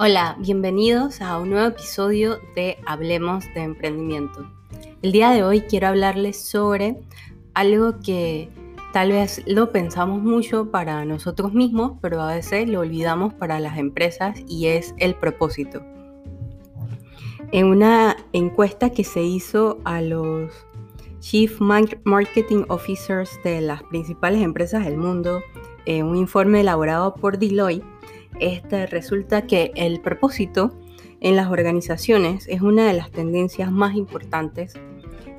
Hola, bienvenidos a un nuevo episodio de Hablemos de Emprendimiento. El día de hoy quiero hablarles sobre algo que tal vez lo pensamos mucho para nosotros mismos, pero a veces lo olvidamos para las empresas y es el propósito. En una encuesta que se hizo a los Chief Marketing Officers de las principales empresas del mundo, en un informe elaborado por Deloitte, este, resulta que el propósito en las organizaciones es una de las tendencias más importantes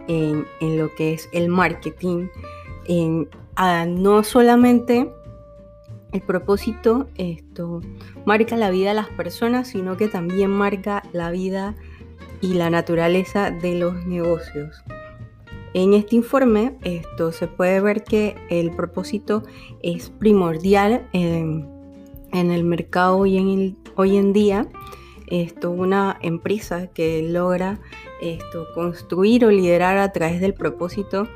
en, lo que es el marketing. no solamente el propósito esto marca la vida de las personas, sino que también marca la vida y la naturaleza de los negocios. En este informe esto se puede ver que el propósito es primordial en en el mercado hoy en, día, esto, una empresa que logra esto, construir o liderar a través del propósito,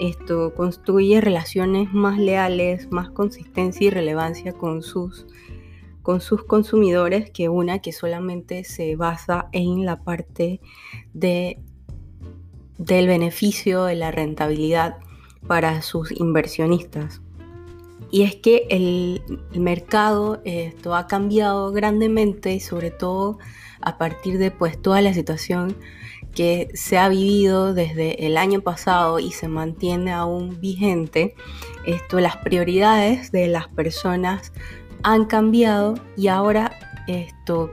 esto construye relaciones más leales, más consistencia y relevancia con sus, con sus consumidores que una que solamente se basa en la parte de, del beneficio, de la rentabilidad para sus inversionistas. Y es que el, mercado esto ha cambiado grandemente, sobre todo a partir de pues, toda la situación que se ha vivido desde el año pasado y se mantiene aún vigente. Esto, las prioridades de las personas han cambiado y ahora esto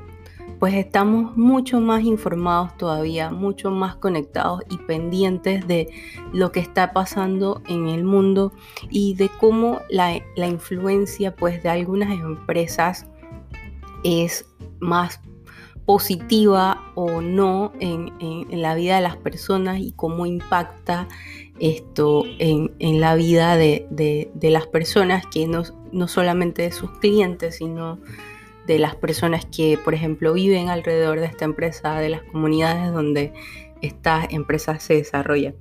pues estamos mucho más informados todavía, mucho más conectados y pendientes de lo que está pasando en el mundo y de cómo la, influencia pues de algunas empresas es más positiva o no en, la vida de las personas y cómo impacta esto en, la vida de, las personas que no, no solamente de sus clientes, sino de las personas que, por ejemplo, viven alrededor de esta empresa, de las comunidades donde esta empresa se desarrolla.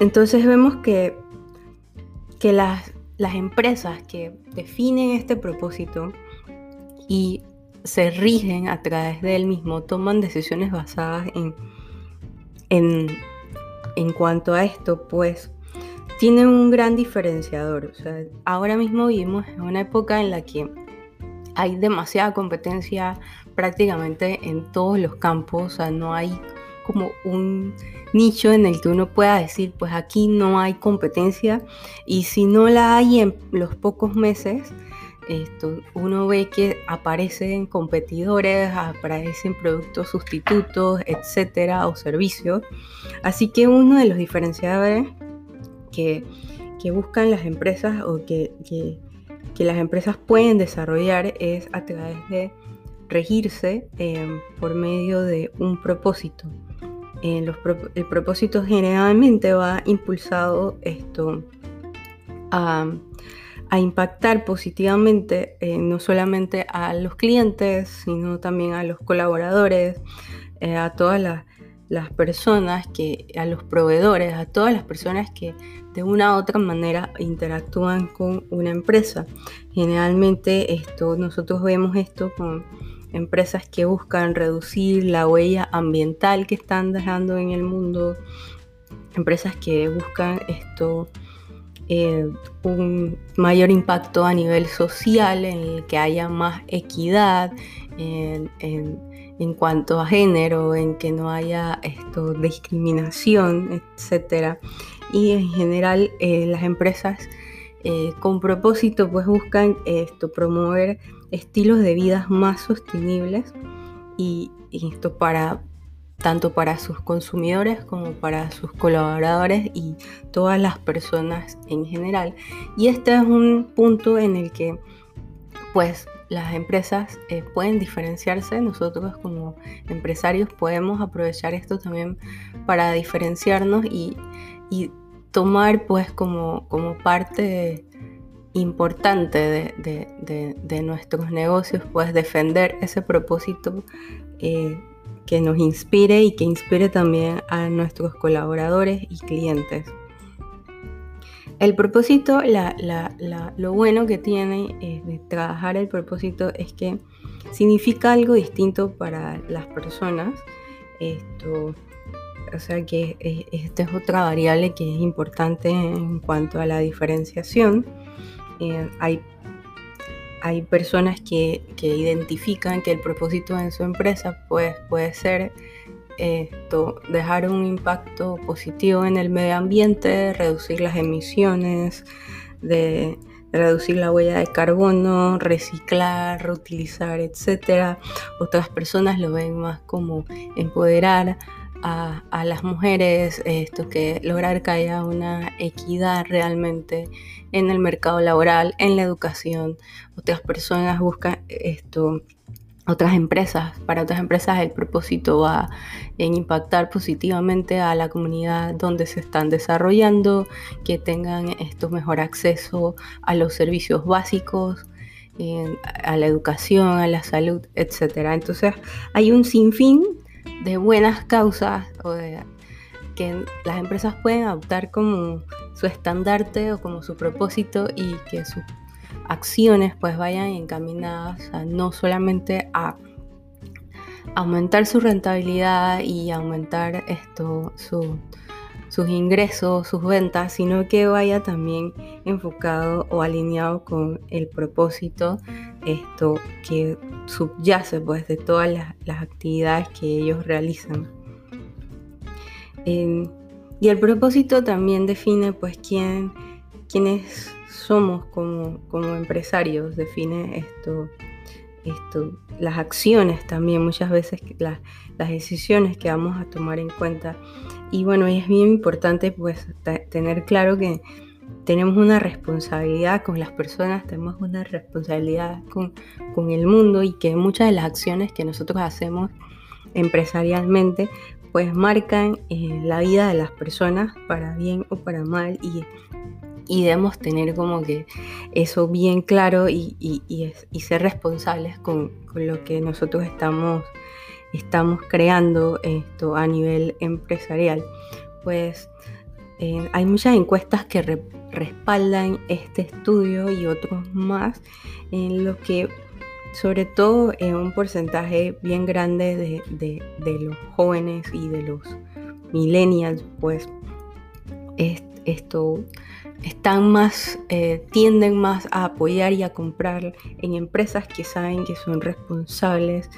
Entonces vemos que, que las, las empresas que definen este propósito y se rigen a través de él mismo, toman decisiones basadas en, en, en cuanto a esto, pues tienen un gran diferenciador. ahora mismo vivimos en una época en la que hay demasiada competencia prácticamente en todos los campos, o sea, no hay como un nicho en el que uno pueda decir, pues aquí no hay competencia y si no la hay en los pocos meses, esto, uno ve que aparecen competidores, aparecen productos sustitutos, etcétera, o servicios. Así que uno de los diferenciadores que, buscan las empresas o que que las empresas pueden desarrollar es a través de regirse em, por medio de un propósito. el propósito generalmente va impulsado esto a, impactar positivamente eh, no solamente a los clientes, sino también a los colaboradores, eh, a todas las las personas que, a los proveedores, a todas las personas que de una u otra manera interactúan con una empresa. Generalmente esto, nosotros vemos esto con empresas que buscan reducir la huella ambiental que están dejando en el mundo, empresas que buscan esto, eh, un mayor impacto a nivel social, en el que haya más equidad, en en cuanto a género, en que no haya esto, discriminación, etc. Y en general eh, las empresas eh, con propósito pues buscan esto, promover estilos de vida más sostenibles y, esto para tanto para sus consumidores como para sus colaboradores y todas las personas en general. Y este es un punto en el que pues las empresas eh, pueden diferenciarse, nosotros como empresarios podemos aprovechar esto también para diferenciarnos y, tomar pues como, como parte importante de, nuestros negocios, pues defender ese propósito eh, que nos inspire y que inspire también a nuestros colaboradores y clientes. El propósito, lo bueno que tiene eh, de trabajar el propósito es que significa algo distinto para las personas. Esto, o sea que esta es otra variable que es importante en cuanto a la diferenciación. Eh, hay, hay personas que, que, identifican que el propósito en su empresa pues, puede ser esto, dejar un impacto positivo en el medio ambiente, reducir las emisiones, de, reducir la huella de carbono, reciclar, reutilizar, etc. Otras personas lo ven más como empoderar a, las mujeres, esto que lograr que haya una equidad realmente en el mercado laboral, en la educación. Otras personas buscan esto otras empresas, para otras empresas el propósito va en impactar positivamente a la comunidad donde se están desarrollando, que tengan esto mejor acceso a los servicios básicos, a la educación, a la salud, etc. Entonces hay un sinfín de buenas causas que las empresas pueden adoptar como su estandarte o como su propósito y que sus acciones pues vayan encaminadas no solamente a aumentar su rentabilidad y aumentar esto, sus ingresos, sus ventas, sino que vaya también enfocado o alineado con el propósito esto que subyace pues de todas las, actividades que ellos realizan. y el propósito también define pues quién, quién es somos como, empresarios, define esto, esto, las acciones también, muchas veces las, las decisiones que vamos a tomar en cuenta. Y bueno, es bien importante pues tener claro que tenemos una responsabilidad con las personas, tenemos una responsabilidad con, con el mundo y que muchas de las acciones que nosotros hacemos empresarialmente pues marcan eh, la vida de las personas para bien o para mal y y debemos tener como que eso bien claro y, ser responsables con, lo que nosotros estamos, estamos creando esto a nivel empresarial. Pues eh, hay muchas encuestas que respaldan este estudio y otros más en los que sobre todo en un porcentaje bien grande de, de, los jóvenes y de los millennials, pues esto están más, eh, tienden más a apoyar y a comprar en empresas que saben que son responsables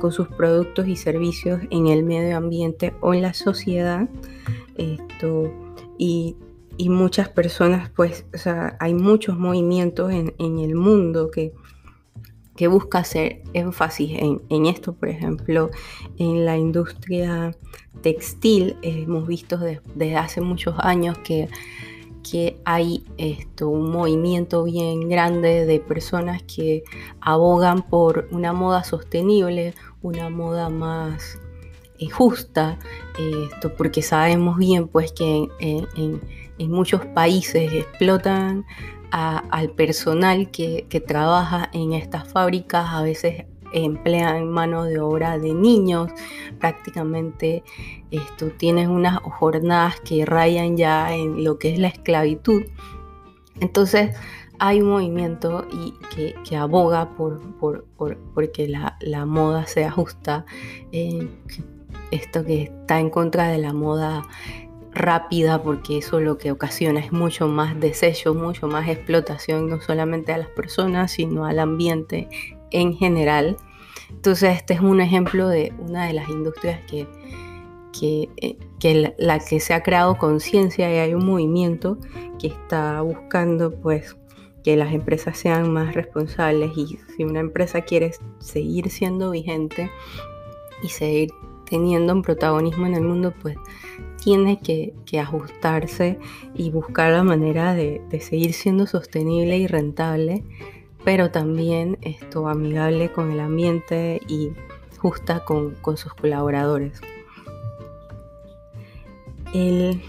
con sus productos y servicios en el medio ambiente o en la sociedad. Esto, y, muchas personas, pues, o sea, hay muchos movimientos en, el mundo que, que busca hacer énfasis en, esto, por ejemplo, en la industria textil, hemos visto desde hace muchos años que que hay esto, un movimiento bien grande de personas que abogan por una moda sostenible, una moda más eh, justa, esto, porque sabemos bien pues que en, muchos países explotan al personal que, trabaja en estas fábricas, a veces emplean mano de obra de niños, prácticamente esto, tienes unas jornadas que rayan ya en lo que es la esclavitud. Entonces hay un movimiento y que, aboga por, por, porque la, moda sea justa, eh, esto que está en contra de la moda rápida porque eso lo que ocasiona es mucho más desecho, mucho más explotación, no solamente a las personas, sino al ambiente en general. Entonces este es un ejemplo de una de las industrias que, que, eh, la, que se ha creado conciencia y hay un movimiento que está buscando pues que las empresas sean más responsables y si una empresa quiere seguir siendo vigente y seguir teniendo un protagonismo en el mundo, pues tiene que, ajustarse y buscar la manera de, seguir siendo sostenible y rentable pero también esto amigable con el ambiente y justa con, sus colaboradores. El,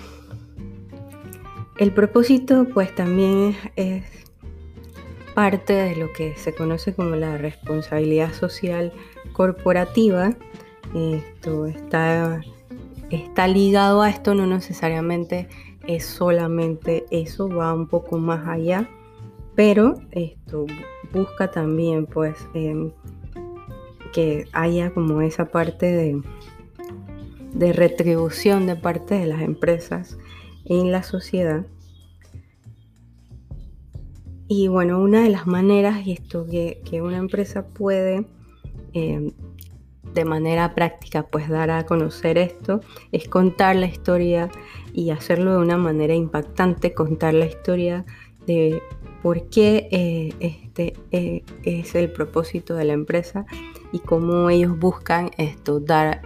propósito pues también es, parte de lo que se conoce como la responsabilidad social corporativa. Esto está, está ligado a esto, no necesariamente es solamente eso, va un poco más allá pero esto busca también pues em, que haya como esa parte de, de retribución de parte de las empresas en la sociedad. Y bueno, una de las maneras y esto que, una empresa puede eh, de manera práctica pues dar a conocer esto es contar la historia y hacerlo de una manera impactante, contar la historia de por qué eh, este eh, es el propósito de la empresa y cómo ellos buscan esto, dar,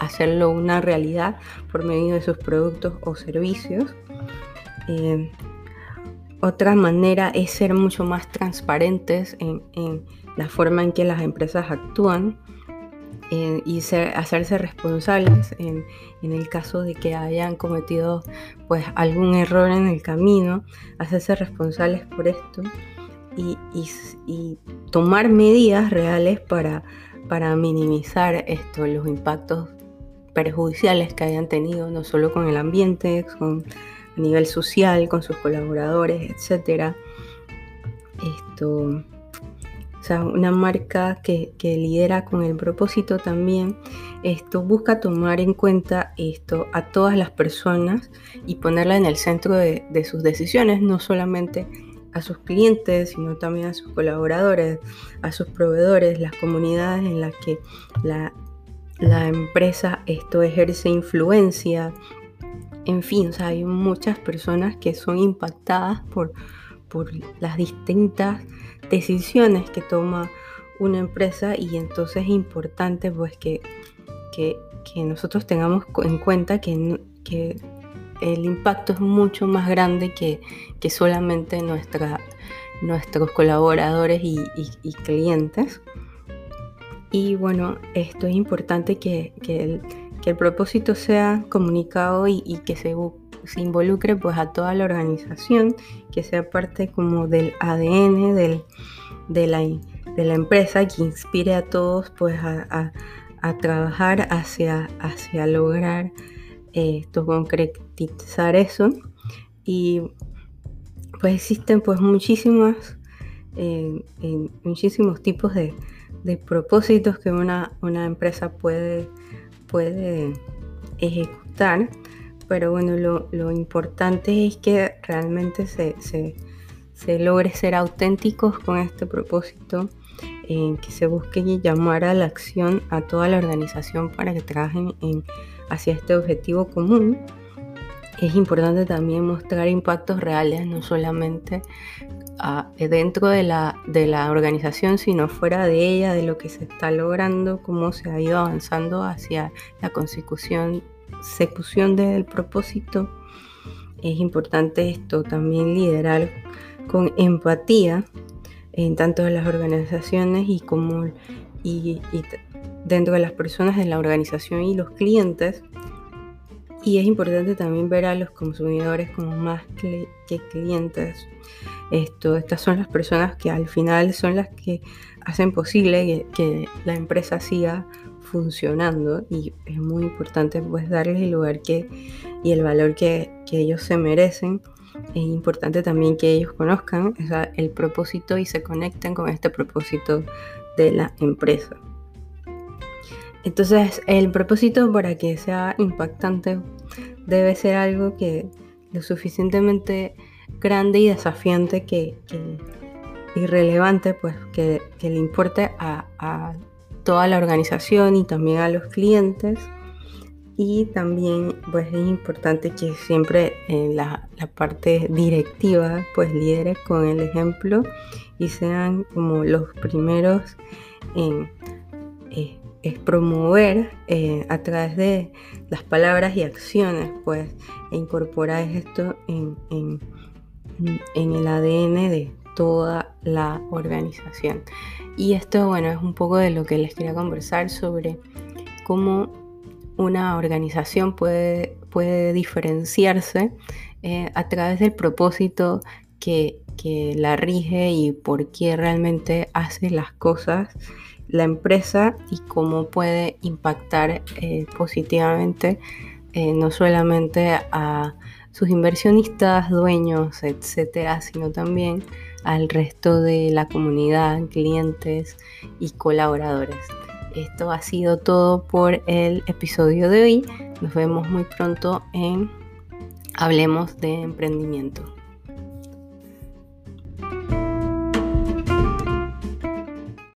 hacerlo una realidad por medio de sus productos o servicios. Eh, otra manera es ser mucho más transparentes en, la forma en que las empresas actúan eh, y hacerse responsables en, el caso de que hayan cometido pues algún error en el camino, hacerse responsables por esto y, tomar medidas reales para, para minimizar esto, los impactos perjudiciales que hayan tenido, no solo con el ambiente, con, a nivel social, con sus colaboradores, etc. Esto, o sea, una marca que, lidera con el propósito también, esto busca tomar en cuenta esto a todas las personas y ponerla en el centro de, sus decisiones, no solamente a sus clientes, sino también a sus colaboradores, a sus proveedores, las comunidades en las que la la empresa esto ejerce influencia. En fin, hay muchas personas que son impactadas por, por las distintas decisiones que toma una empresa y entonces es importante pues que, que, nosotros tengamos en cuenta que, que, el impacto es mucho más grande que, que solamente nuestra, nuestros colaboradores y clientes. Y bueno, esto es importante que, el, propósito sea comunicado y, que se, se, involucre pues a toda la organización, que sea parte como del ADN de, la, empresa, que inspire a todos pues a, trabajar hacia, hacia lograr eh, concretizar eso. Y pues existen pues muchísimas, eh, muchísimos tipos de de propósitos que una, empresa puede, puede ejecutar, pero bueno, lo, importante es que realmente se, logre ser auténticos con este propósito, en que se busque llamar a la acción a toda la organización para que trabajen en, hacia este objetivo común. Es importante también mostrar impactos reales, no solamente dentro de la, de la organización, sino fuera de ella, de lo que se está logrando, cómo se ha ido avanzando hacia la consecución, secución del propósito. Es importante esto también liderar con empatía en tanto de las organizaciones y como y, dentro de las personas de la organización y los clientes. Y es importante también ver a los consumidores como más que clientes esto, estas son las personas que al final son las que hacen posible que, la empresa siga funcionando y es muy importante pues darles el lugar que y el valor que, ellos se merecen. Es importante también que ellos conozcan el propósito y se conecten con este propósito de la empresa. Entonces, el propósito para que sea impactante debe ser algo que lo suficientemente grande y desafiante que, irrelevante, pues que, le importe a, toda la organización y también a los clientes. Y también pues es importante que siempre en la, parte directiva pues lidere con el ejemplo y sean como los primeros en eh, promover eh, a través de las palabras y acciones pues e incorporar esto en en el ADN de toda la organización. Y esto, bueno, es un poco de lo que les quería conversar sobre cómo una organización puede, puede diferenciarse eh, a través del propósito que, la rige y por qué realmente hace las cosas la empresa y cómo puede impactar eh, positivamente eh, no solamente a sus inversionistas, dueños, etcétera, sino también al resto de la comunidad, clientes y colaboradores. Esto ha sido todo por el episodio de hoy. Nos vemos muy pronto en Hablemos de Emprendimiento.